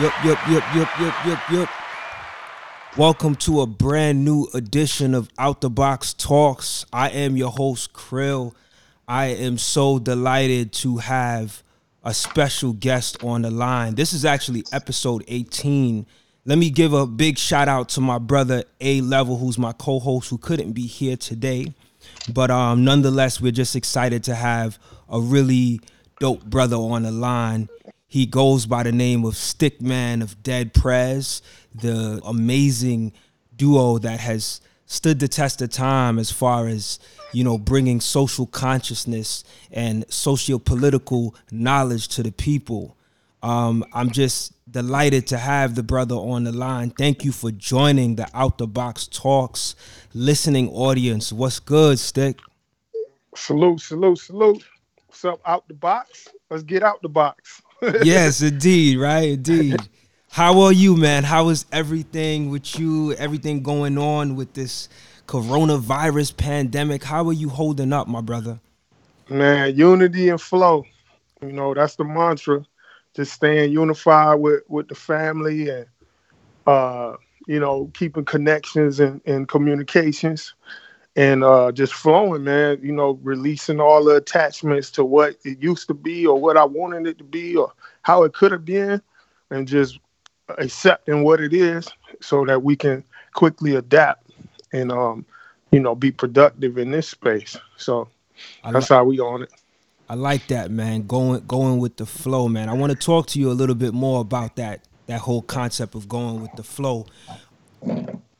Yup, yup, yup, yup, yup, yup, yup. Welcome to a brand new edition of Out the Box Talks. I am your host, Krill. I am so delighted to have a special guest on the line. This is actually episode 18. Let me give a big shout out to my brother A Level, who's my co-host, who couldn't be here today. But um, nonetheless, we're just excited to have a really dope brother on the line. He goes by the name of Stickman of Dead Prez, the amazing duo that has stood the test of time as far as you know bringing social consciousness and socio-political knowledge to the people. Um, I'm just delighted to have the brother on the line. Thank you for joining the Out the Box Talks listening audience. What's good, Stick? Salute, salute, salute. What's up, out the box? Let's get out the box. yes, indeed, right? Indeed. How are you, man? How is everything with you? Everything going on with this coronavirus pandemic? How are you holding up, my brother? Man, unity and flow. You know, that's the mantra. Just staying unified with with the family and uh, you know, keeping connections and, and communications and uh, just flowing, man. You know, releasing all the attachments to what it used to be or what I wanted it to be or how it could have been, and just accepting what it is so that we can quickly adapt and um, you know be productive in this space. So that's how we on it. I like that, man. Going going with the flow, man. I want to talk to you a little bit more about that that whole concept of going with the flow.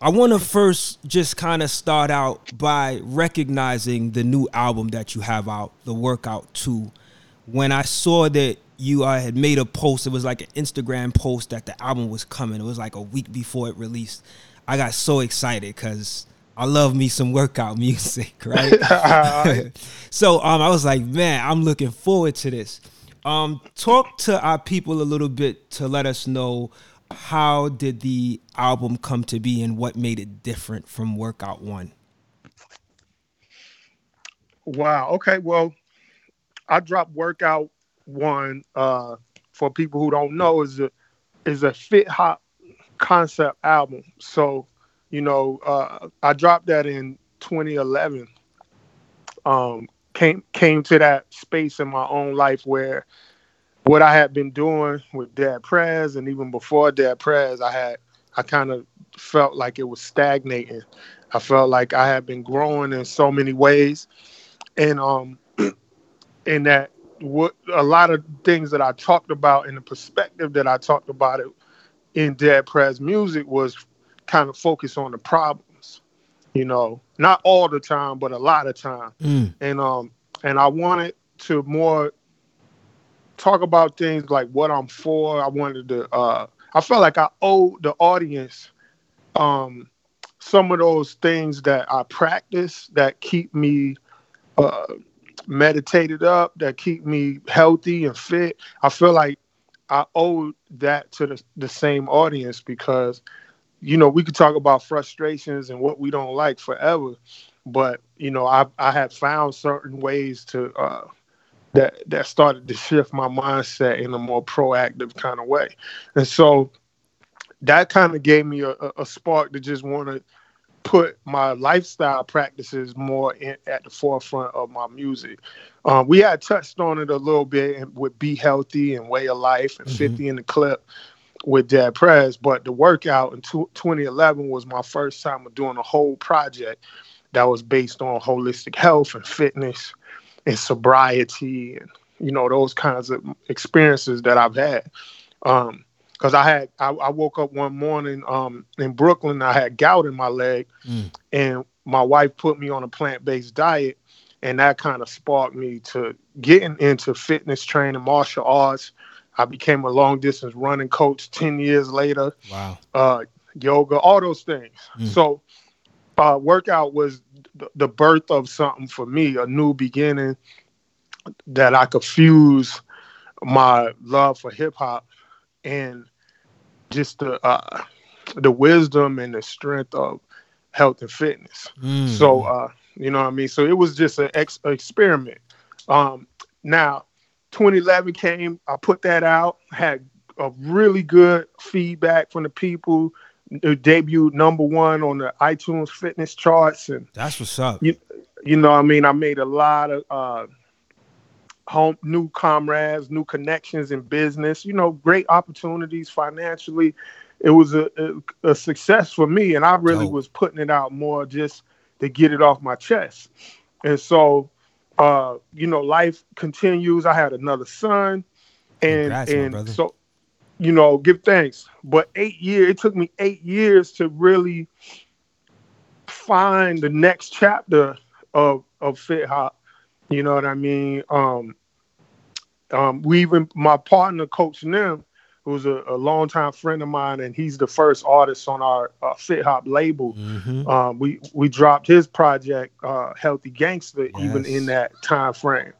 I want to first just kind of start out by recognizing the new album that you have out, The Workout 2. When I saw that you uh, had made a post, it was like an Instagram post that the album was coming. It was like a week before it released. I got so excited because I love me some workout music, right? so um, I was like, man, I'm looking forward to this. Um, talk to our people a little bit to let us know how did the album come to be and what made it different from Workout One? Wow. Okay. Well, I dropped Workout One. Uh, for people who don't know, is a is a fit hop concept album. So, you know, uh, I dropped that in 2011. Um, came came to that space in my own life where what I had been doing with Dead Prez and even before Dead Prez, I had I kind of felt like it was stagnating. I felt like I had been growing in so many ways, and um, in that what a lot of things that I talked about in the perspective that I talked about it in Dead Prez music was kind of focused on the problems, you know, not all the time, but a lot of time, mm. and um, and I wanted to more talk about things like what I'm for. I wanted to. Uh, I felt like I owe the audience um, some of those things that I practice that keep me uh, meditated up, that keep me healthy and fit. I feel like I owe that to the, the same audience because, you know, we could talk about frustrations and what we don't like forever, but you know, I I have found certain ways to uh, that that started to shift my mindset in a more proactive kind of way. And so that kind of gave me a, a spark to just want to put my lifestyle practices more in, at the forefront of my music. Um, we had touched on it a little bit with Be Healthy and Way of Life and mm-hmm. 50 in the clip with Dead Prez, but the workout in 2011 was my first time of doing a whole project that was based on holistic health and fitness and sobriety and you know those kinds of experiences that I've had. Um, because I had I, I, woke up one morning um, in Brooklyn. I had gout in my leg, mm. and my wife put me on a plant based diet, and that kind of sparked me to getting into fitness training, martial arts. I became a long distance running coach ten years later. Wow. Uh, yoga, all those things. Mm. So, uh, workout was the birth of something for me, a new beginning that I could fuse my love for hip hop and just the uh, the wisdom and the strength of health and fitness. Mm. So uh, you know what I mean. So it was just an ex- experiment. Um, now, 2011 came. I put that out. Had a really good feedback from the people. Debuted number one on the iTunes fitness charts, and that's what's up. You, you know, I mean, I made a lot of uh, home new comrades, new connections in business. You know, great opportunities financially. It was a, a, a success for me, and I really Dope. was putting it out more just to get it off my chest. And so, uh, you know, life continues. I had another son, and Congrats, and so, you know, give thanks. But eight years. It took me eight years to really find the next chapter of of Fit Hop. You know what I mean? Um, um, we even my partner, Coach Nim, who's a, a longtime friend of mine, and he's the first artist on our uh, Fit Hop label. Mm-hmm. Um, we we dropped his project, uh, Healthy Gangster, yes. even in that time frame.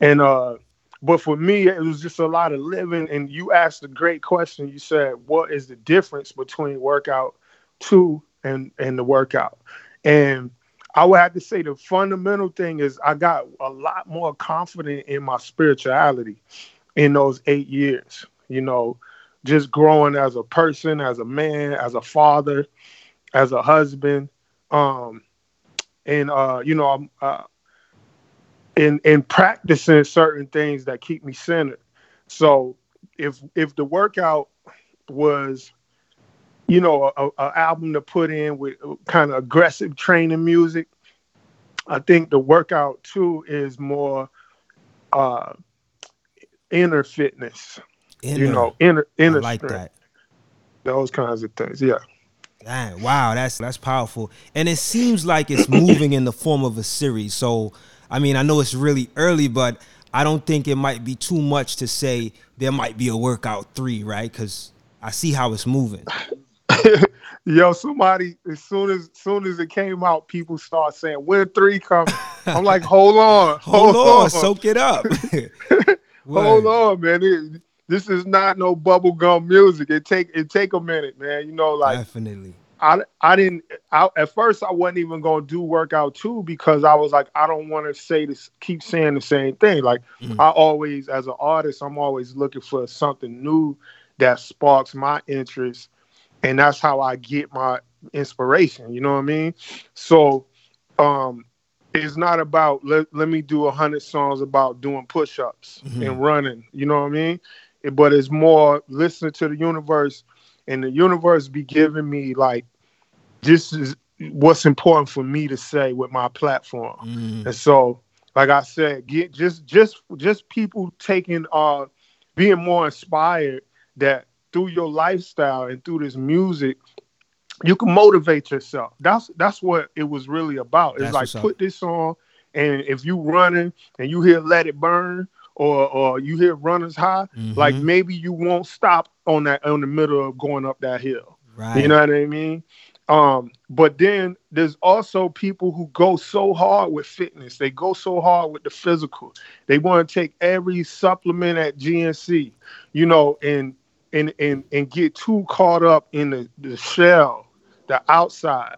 And uh, but for me, it was just a lot of living. And you asked a great question. You said, "What is the difference between workout two and and the workout?" And I would have to say the fundamental thing is I got a lot more confident in my spirituality in those eight years. You know, just growing as a person, as a man, as a father, as a husband, um, and uh, you know, I'm uh, in in practicing certain things that keep me centered. So if if the workout was you know, a, a, album to put in with kind of aggressive training music. I think the workout too is more uh, inner fitness. Inner. You know, inner inner I like strength. that. Those kinds of things. Yeah. Dang, wow, that's that's powerful. And it seems like it's moving in the form of a series. So, I mean, I know it's really early, but I don't think it might be too much to say there might be a workout three, right? Because I see how it's moving. Yo, somebody as soon as soon as it came out, people start saying, "When three coming?" I'm like, "Hold on, hold, hold on, on, soak it up." hold on, man. It, this is not no bubblegum music. It take it take a minute, man. You know, like definitely. I I didn't I, at first I wasn't even gonna do workout two because I was like I don't want to say this keep saying the same thing. Like mm-hmm. I always as an artist I'm always looking for something new that sparks my interest and that's how I get my inspiration. You know what I mean? So, um, it's not about let, let me do a hundred songs about doing push-ups mm-hmm. and running. You know what I mean? But it's more listening to the universe, and the universe be giving me like this is what's important for me to say with my platform. Mm-hmm. And so, like I said, get just just just people taking uh being more inspired that through your lifestyle and through this music, you can motivate yourself. That's that's what it was really about. It's that's like put this on, and if you running and you hear "Let It Burn" or or you hear "Runners High," mm-hmm. like maybe you won't stop on that on the middle of going up that hill. Right. You know what I mean? Um, but then there's also people who go so hard with fitness. They go so hard with the physical. They want to take every supplement at GNC, you know, and and and and get too caught up in the, the shell, the outside,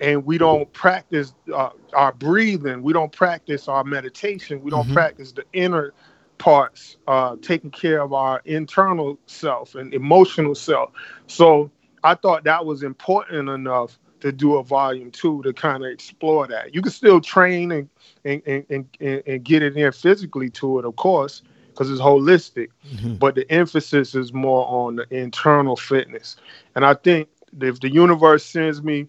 and we don't practice uh, our breathing. We don't practice our meditation. We don't mm-hmm. practice the inner parts, uh, taking care of our internal self and emotional self. So I thought that was important enough to do a volume two to kind of explore that. You can still train and and, and, and, and get it in physically to it, of course, because it's holistic, mm-hmm. but the emphasis is more on the internal fitness. And I think if the universe sends me,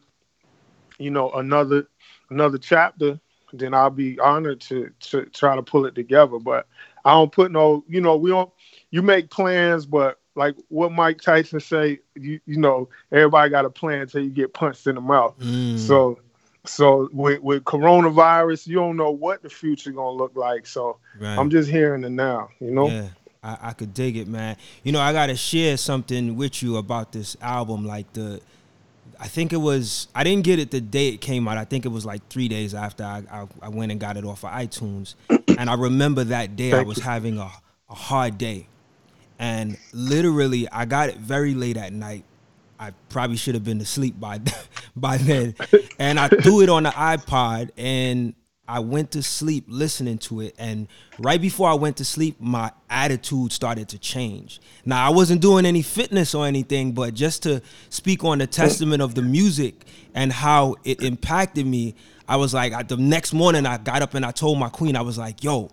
you know, another another chapter, then I'll be honored to to try to pull it together. But I don't put no, you know, we don't. You make plans, but like what Mike Tyson say, you you know, everybody got a plan until you get punched in the mouth. Mm. So so with, with coronavirus, you don't know what the future gonna look like. So right. I'm just hearing it now, you know. Yeah, I, I could dig it, man. You know, I gotta share something with you about this album. Like the, I think it was I didn't get it the day it came out. I think it was like three days after I I, I went and got it off of iTunes. and I remember that day Thank I was you. having a, a hard day, and literally I got it very late at night I probably should have been asleep by by then. And I threw it on the iPod and I went to sleep listening to it, and right before I went to sleep, my attitude started to change. Now I wasn't doing any fitness or anything, but just to speak on the testament of the music and how it impacted me, I was like, the next morning I got up and I told my queen, I was like, "Yo,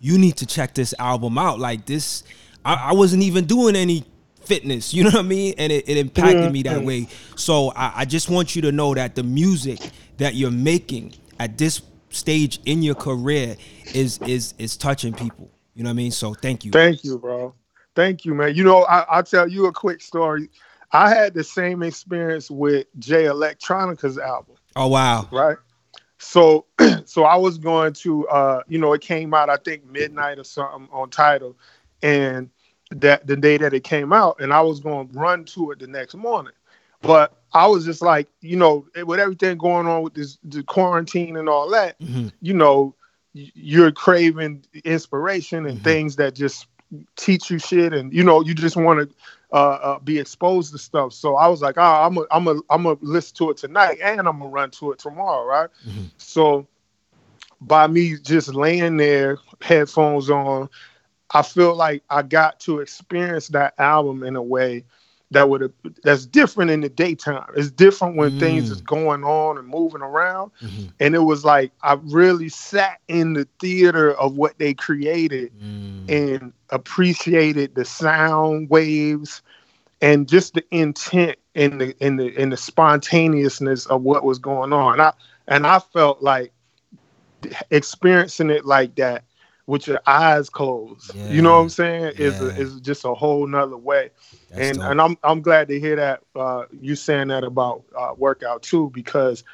you need to check this album out. Like this, I, I wasn't even doing any fitness. You know what I mean? And it, it impacted mm-hmm. me that way. So I, I just want you to know that the music that you're making at this stage in your career is is is touching people. You know what I mean? So thank you. Thank you, bro. Thank you, man. You know, I, I'll tell you a quick story. I had the same experience with Jay Electronica's album. Oh wow. Right. So so I was going to uh, you know, it came out I think midnight or something on Tidal. and that the day that it came out and I was going to run to it the next morning. But I was just like, you know, with everything going on with this the quarantine and all that, mm-hmm. you know, you're craving inspiration and mm-hmm. things that just teach you shit, and you know, you just want to uh, uh, be exposed to stuff. So I was like, oh, I'm a, I'm a, I'm gonna listen to it tonight, and I'm gonna run to it tomorrow, right? Mm-hmm. So by me just laying there, headphones on, I feel like I got to experience that album in a way that would that's different in the daytime. It's different when mm. things is going on and moving around. Mm-hmm. And it was like I really sat in the theater of what they created mm. and appreciated the sound waves and just the intent and the and the and the spontaneousness of what was going on. And I and I felt like experiencing it like that with your eyes closed. Yeah. You know what I'm saying? Yeah. Is is just a whole nother way. That's and dope. and I'm I'm glad to hear that uh, you saying that about uh, workout too because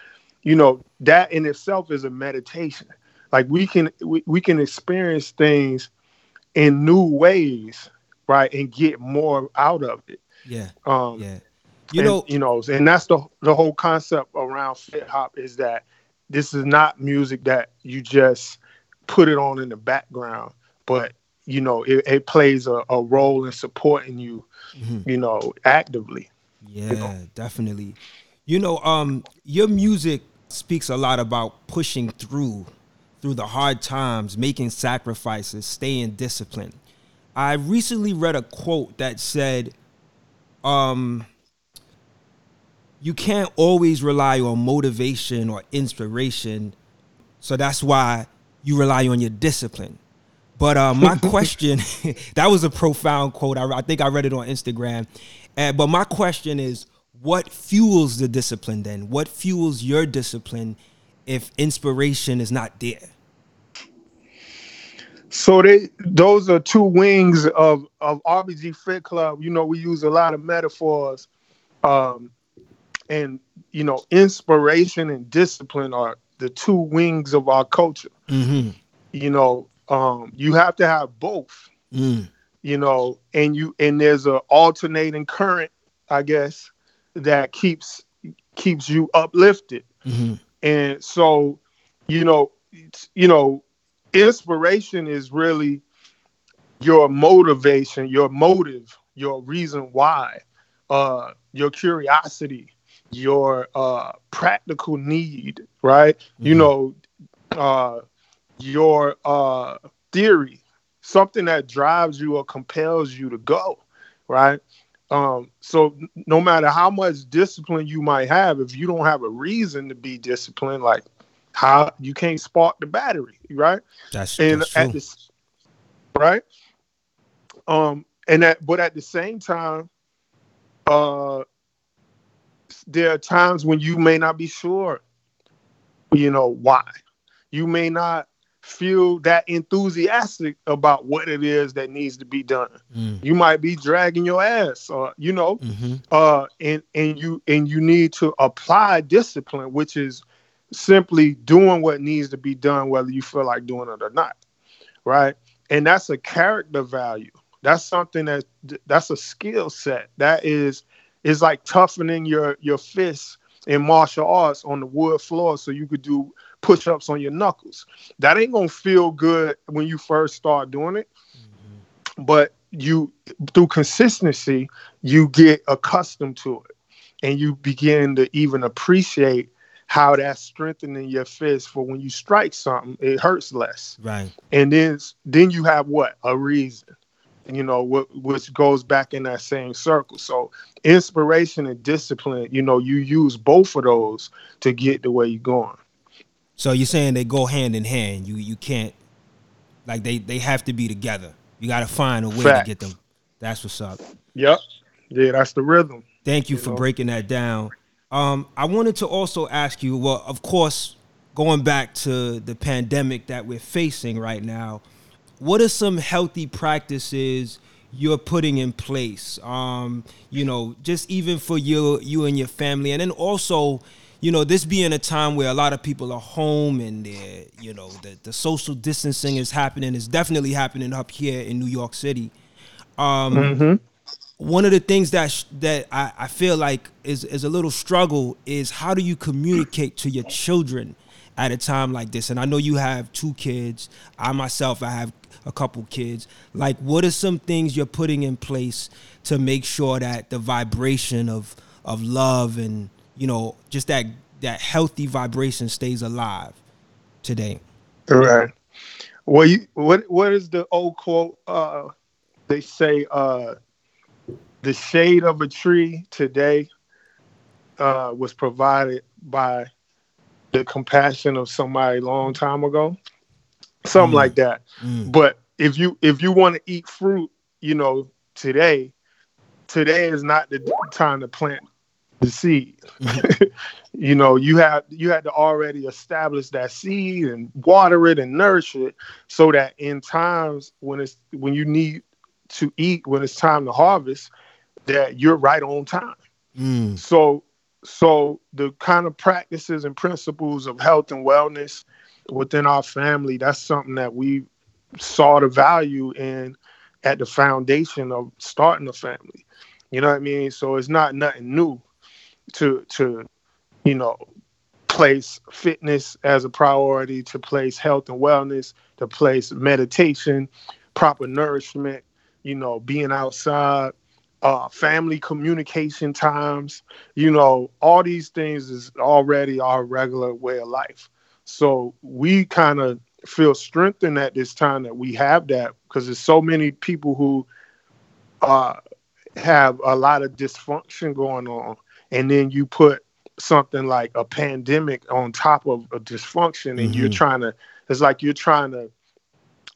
you know that in itself is a meditation. Like we can we, we can experience things in new ways, right, and get more out of it. Yeah. Um, yeah. You and, know, you know, and that's the the whole concept around fit hop is that this is not music that you just put it on in the background, but you know, it, it plays a, a, role in supporting you, mm-hmm. you know, actively. Yeah, you know? definitely. You know, um, your music speaks a lot about pushing through through the hard times, making sacrifices, staying disciplined. I recently read a quote that said, um, you can't always rely on motivation or inspiration. So that's why you rely on your discipline. But uh, my question, that was a profound quote. I, I, think I read it on Instagram. Uh, but my question is, what fuels the discipline then? What fuels your discipline if inspiration is not there? So they those are two wings of of RBG Fit Club. You know, we use a lot of metaphors, um, and you know, inspiration and discipline are the two wings of our culture. Mm-hmm. You know, um, you have to have both. Mm. You know, and you and there's a alternating current, I guess, that keeps keeps you uplifted. Mm-hmm. And so, you know, you know, inspiration is really your motivation, your motive, your reason why, uh, your curiosity, your uh, practical need, right? Mm-hmm. You know, uh, your uh, theory, something that drives you or compels you to go, right? Um, so no matter how much discipline you might have, if you don't have a reason to be disciplined, like how you can't spark the battery, right? That's, and that's at this, right? Um, and that, but at the same time, uh, there are times when you may not be sure, you know, why. You may not feel that enthusiastic about what it is that needs to be done. Mm. You might be dragging your ass, or you know, mm-hmm. uh, and and you and you need to apply discipline, which is simply doing what needs to be done, whether you feel like doing it or not, right? And that's a character value. That's something that that's a skill set. That is is like toughening your your fists in martial arts on the wood floor so you could do push-ups on your knuckles. That ain't gonna feel good when you first start doing it. Mm-hmm. But you through consistency, you get accustomed to it and you begin to even appreciate how that's strengthening your fist for when you strike something, it hurts less. Right. And then then you have what a reason, you know, what which goes back in that same circle. So inspiration and discipline, you know, you use both of those to get the way you're going. So you're saying they go hand in hand. You you can't like they they have to be together. You got to find a way Facts. to get them. That's what's up. Yep. Yeah, that's the rhythm. Thank you, you for know? breaking that down. Um, I wanted to also ask you. Well, of course, going back to the pandemic that we're facing right now, what are some healthy practices you're putting in place? Um, you know, just even for you, you and your family, and then also you know, this being a time where a lot of people are home and they're, you know, the, the social distancing is happening, is definitely happening up here in New York City. Um, mm-hmm. One of the things that sh- that I, I feel like is is a little struggle is how do you communicate to your children at a time like this? And I know you have two kids. I myself, I have a couple kids. Like, what are some things you're putting in place to make sure that the vibration of of love and you know, just that that healthy vibration stays alive today. Right. Well, you, what what is the old quote? Uh, they say, uh, "The shade of a tree today uh, was provided by the compassion of somebody long time ago." Something mm. like that. Mm. But if you if you want to eat fruit, you know, today, today is not the time to plant the seed. Mm-hmm. you know, you have you had to already establish that seed and water it and nourish it so that in times when it's when you need to eat, when it's time to harvest, that you're right on time. Mm. So so the kind of practices and principles of health and wellness within our family, that's something that we saw the value in at the foundation of starting a family. You know what I mean? So it's not nothing new to to you know place fitness as a priority, to place health and wellness, to place meditation, proper nourishment, you know, being outside, uh, family communication times, you know, all these things is already our regular way of life. So we kind of feel strengthened at this time that we have that because there's so many people who uh, have a lot of dysfunction going on and then you put something like a pandemic on top of a dysfunction and mm-hmm. you're trying to it's like you're trying to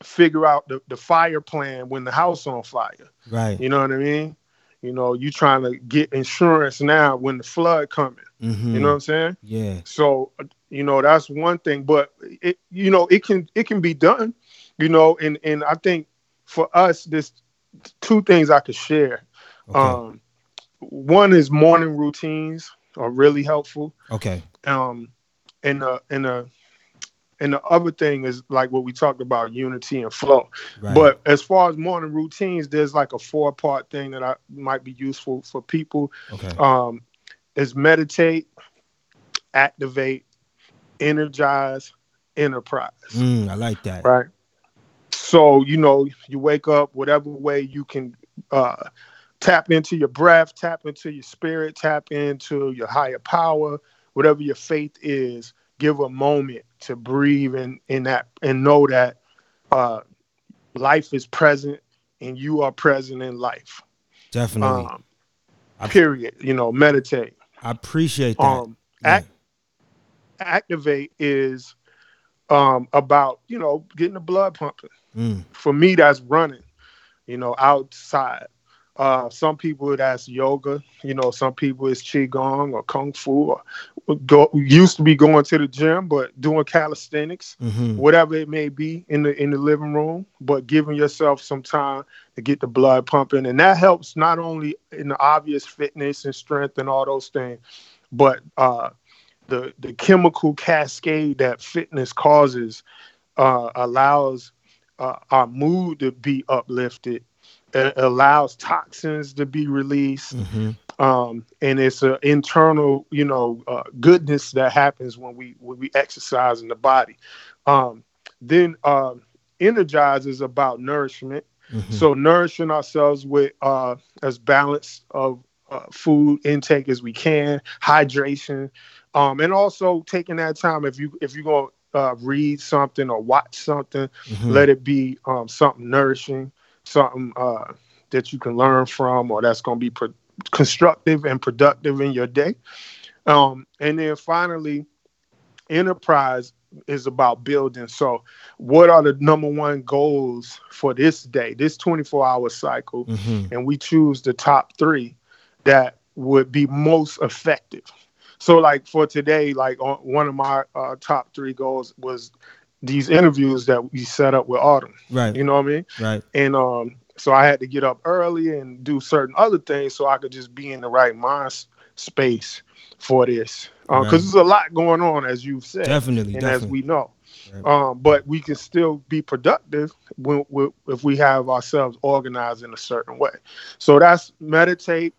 figure out the, the fire plan when the house on fire. Right. You know what i mean you know you trying to get insurance now when the flood coming mm-hmm. you know what i'm saying yeah so you know that's one thing but it you know it can it can be done you know and and i think for us there's two things i could share okay. um one is morning routines are really helpful. Okay. Um, and a and the and the other thing is like what we talked about unity and flow. Right. But as far as morning routines, there's like a four part thing that I might be useful for people. Okay. Um, is meditate, activate, energize, enterprise. Mm, I like that. Right. So you know, you wake up whatever way you can uh, tap into your breath, tap into your spirit, tap into your higher power, whatever your faith is. Give a moment to breathe in, in that and know that uh, life is present and you are present in life. Definitely. Um, period. You know, meditate. I appreciate that. Um, yeah. act, activate is um, about you know getting the blood pumping. Mm. For me, that's running. You know, outside. Uh, some people that's yoga. You know, some people it's qigong or kung fu. Or go, used to be going to the gym, but doing calisthenics, mm-hmm. whatever it may be in the in the living room. But giving yourself some time to get the blood pumping, and that helps not only in the obvious fitness and strength and all those things, but uh, the the chemical cascade that fitness causes uh, allows uh, our mood to be uplifted it allows toxins to be released. Mm-hmm. Um, and it's an internal, you know, uh, goodness that happens when we when we exercise in the body. Um, then uh, energize is about nourishment. Mm-hmm. So nourishing ourselves with uh, as balance of uh, food intake as we can, hydration, um, and also taking that time if you if you're gonna uh, read something or watch something, mm-hmm. let it be um, something nourishing, something uh, that you can learn from, or that's gonna be pro- constructive and productive in your day. Um, and then finally, enterprise is about building. So, what are the number one goals for this day, this 24 hour cycle? Mm-hmm. And we choose the top three that would be most effective. So, like for today, like on, one of my uh, top three goals was these interviews that we set up with Autumn. Right. You know what I mean? Right. And um, so I had to get up early and do certain other things so I could just be in the right mind space for this because uh, right. there's a lot going on, as you've said, definitely, and definitely. as we know. Right. Um, but we can still be productive when, when, if we have ourselves organized in a certain way. So that's meditate,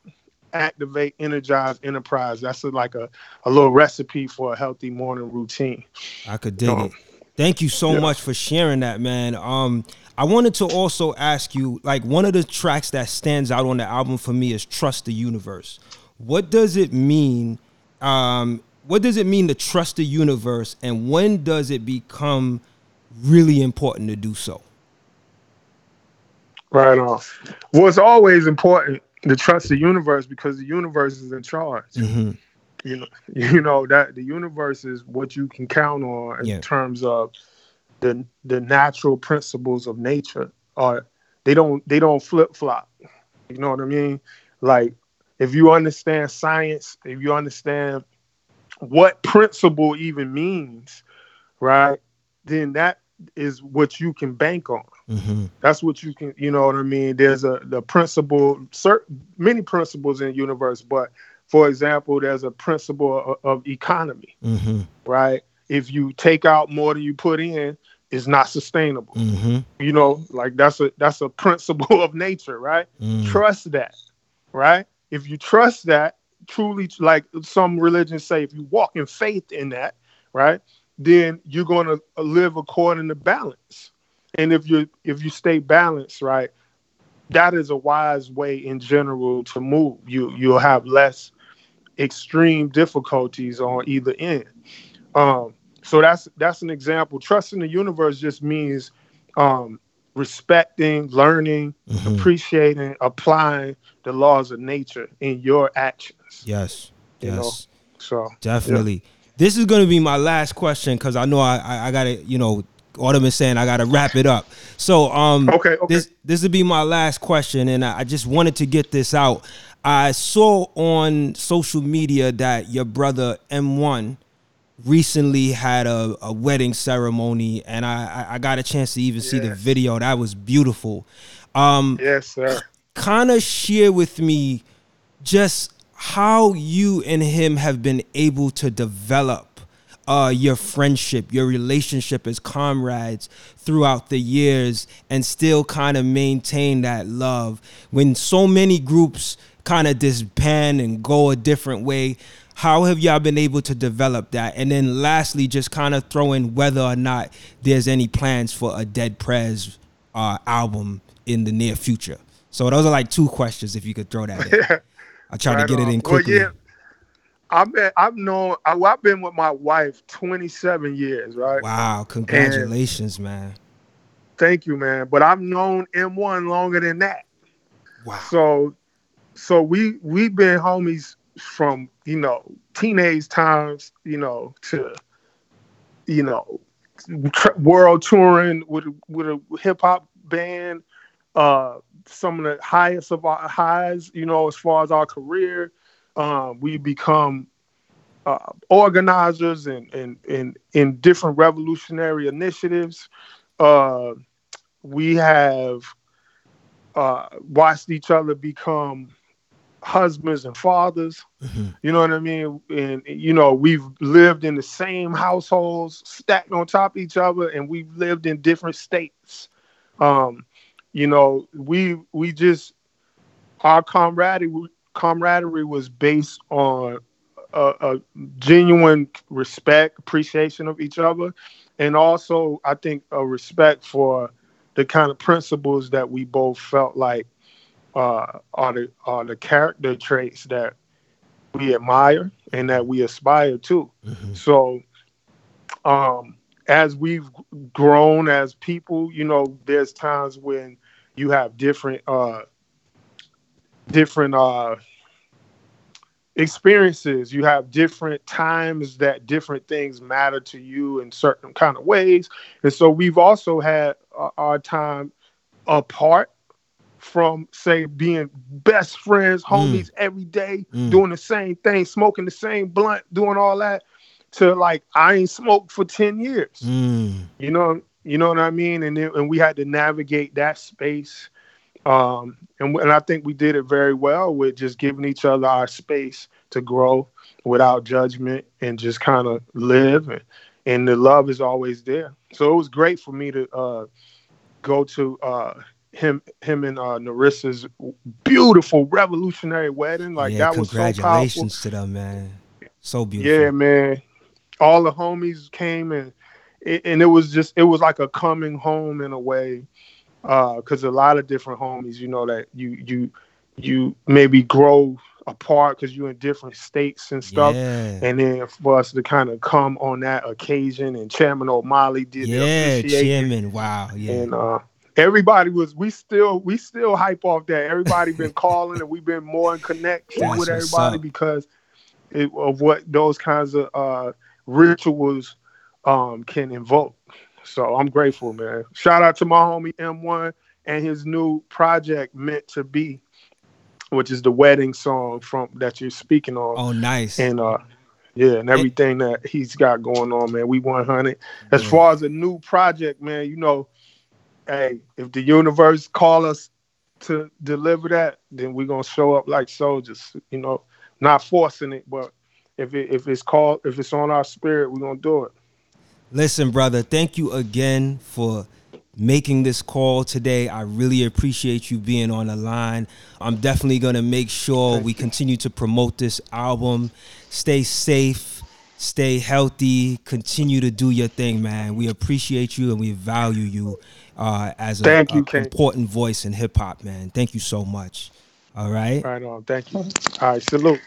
activate, energize, enterprise. That's a, like a, a little recipe for a healthy morning routine. I could dig um, it. Thank you so yeah. much for sharing that, man. Um, I wanted to also ask you, like, one of the tracks that stands out on the album for me is "Trust the Universe." What does it mean um, what does it mean to trust the universe, and when does it become really important to do so? Right on. Well, it's always important to trust the universe because the universe is in charge. Mm-hmm. You know, you know that the universe is what you can count on in yeah. terms of the the natural principles of nature. are they don't they don't flip flop. You know what I mean? Like if you understand science, if you understand what principle even means, right, then that is what you can bank on. Mm-hmm. That's what you can, you know what I mean? There's a the principle, certain many principles in the universe, but for example, there's a principle of, of economy, mm-hmm. right? If you take out more than you put in, it's not sustainable. Mm-hmm. You know, like that's a that's a principle of nature, right? Mm. Trust that, right? if you trust that, truly, like some religions say, if you walk in faith in that, right, then you're going to live according to balance. And if you if you stay balanced, right, that is a wise way in general to move. You you'll have less extreme difficulties on either end. Um, so that's that's an example. Trusting the universe just means um, respecting, learning, mm-hmm. appreciating, applying the laws of nature in your actions. Yes. Yes. Know? So definitely. Yeah. This is gonna be my last question because I know I, I, I gotta, you know, Autumn is saying I gotta wrap it up. So um okay, okay. this this would be my last question and I, I just wanted to get this out. I saw on social media that your brother M1 recently had a, a wedding ceremony and I, I got a chance to even yes. see the video. That was beautiful. Um, yes, sir. Kind of share with me just how you and him have been able to develop uh, your friendship, your relationship as comrades throughout the years and still kind of maintain that love when so many groups kind of disband and go a different way how have y'all been able to develop that? And then lastly, just kind of throw in whether or not there's any plans for a Dead Prez uh, album in the near future. So those are like two questions. If you could throw that in, I try right to get on. it in quickly. Well, yeah. I've been, I've known, I, have been with my wife 27 years, right? Wow, congratulations, and man. Thank you, man. But I've known M1 longer than that. Wow. So, so we we've been homies from you know teenage times, you know, to you know world touring with with a hip hop band. Uh, some of the highest of our highs, you know, as far as our career, um, we become uh, organizers and in, in, in, different revolutionary initiatives. Uh, we have uh, watched each other become husbands and fathers. Mm-hmm. You know what I mean? And you know, we've lived in the same households, stacked on top of each other, and we've lived in different states. Um, you know, we we just our camaraderie camaraderie was based on a, a genuine respect, appreciation of each other, and also I think a respect for the kind of principles that we both felt like uh, are the are the character traits that we admire and that we aspire to. Mm-hmm. So, um, as we've grown as people, you know, there's times when you have different uh, different uh, experiences. You have different times that different things matter to you in certain kind of ways, and so we've also had our time apart from say being best friends, mm. homies mm. every day, mm. doing the same thing, smoking the same blunt, doing all that, to like I ain't smoked for ten years. Mm. You know, you know what I mean, and it, and we had to navigate that space, um, and and I think we did it very well with just giving each other our space to grow without judgment and just kind of live and and the love is always there. So it was great for me to uh, go to uh, him him and uh Narissa's beautiful revolutionary wedding. Like yeah, that was congratulations so to them, man. So beautiful. Yeah, man. All the homies came and and it was just it was like a coming home in a way. Uh, cause a lot of different homies, you know, that you you you maybe grow apart because you're in different states and stuff. Yeah. And then for us to kind of come on that occasion and Chairman Omali did yeah, Chairman, wow, yeah. And uh everybody was we still we still hype off that. Everybody been calling and we've been more in connection That's with everybody because it, of what those kinds of uh, rituals um, can invoke. So I'm grateful, man. Shout out to my homie M1 and his new project meant to be, which is the wedding song from that you're speaking on. Oh, nice. And uh, yeah, and everything that he's got going on, man. We 100. As far as a new project, man, you know, hey, if the universe call us to deliver that, then we're gonna show up like soldiers. You know, not forcing it, but if it if it's called if it's on our spirit, we're gonna do it. Listen, brother, thank you again for making this call today. I really appreciate you being on the line. I'm definitely gonna make sure we continue to promote this album. Stay safe stay healthy, continue to do your thing, man. We appreciate you and we value you uh, as an important voice in hip hop, man. Thank you so much. All right. Right on. Thank you. All right. Salute.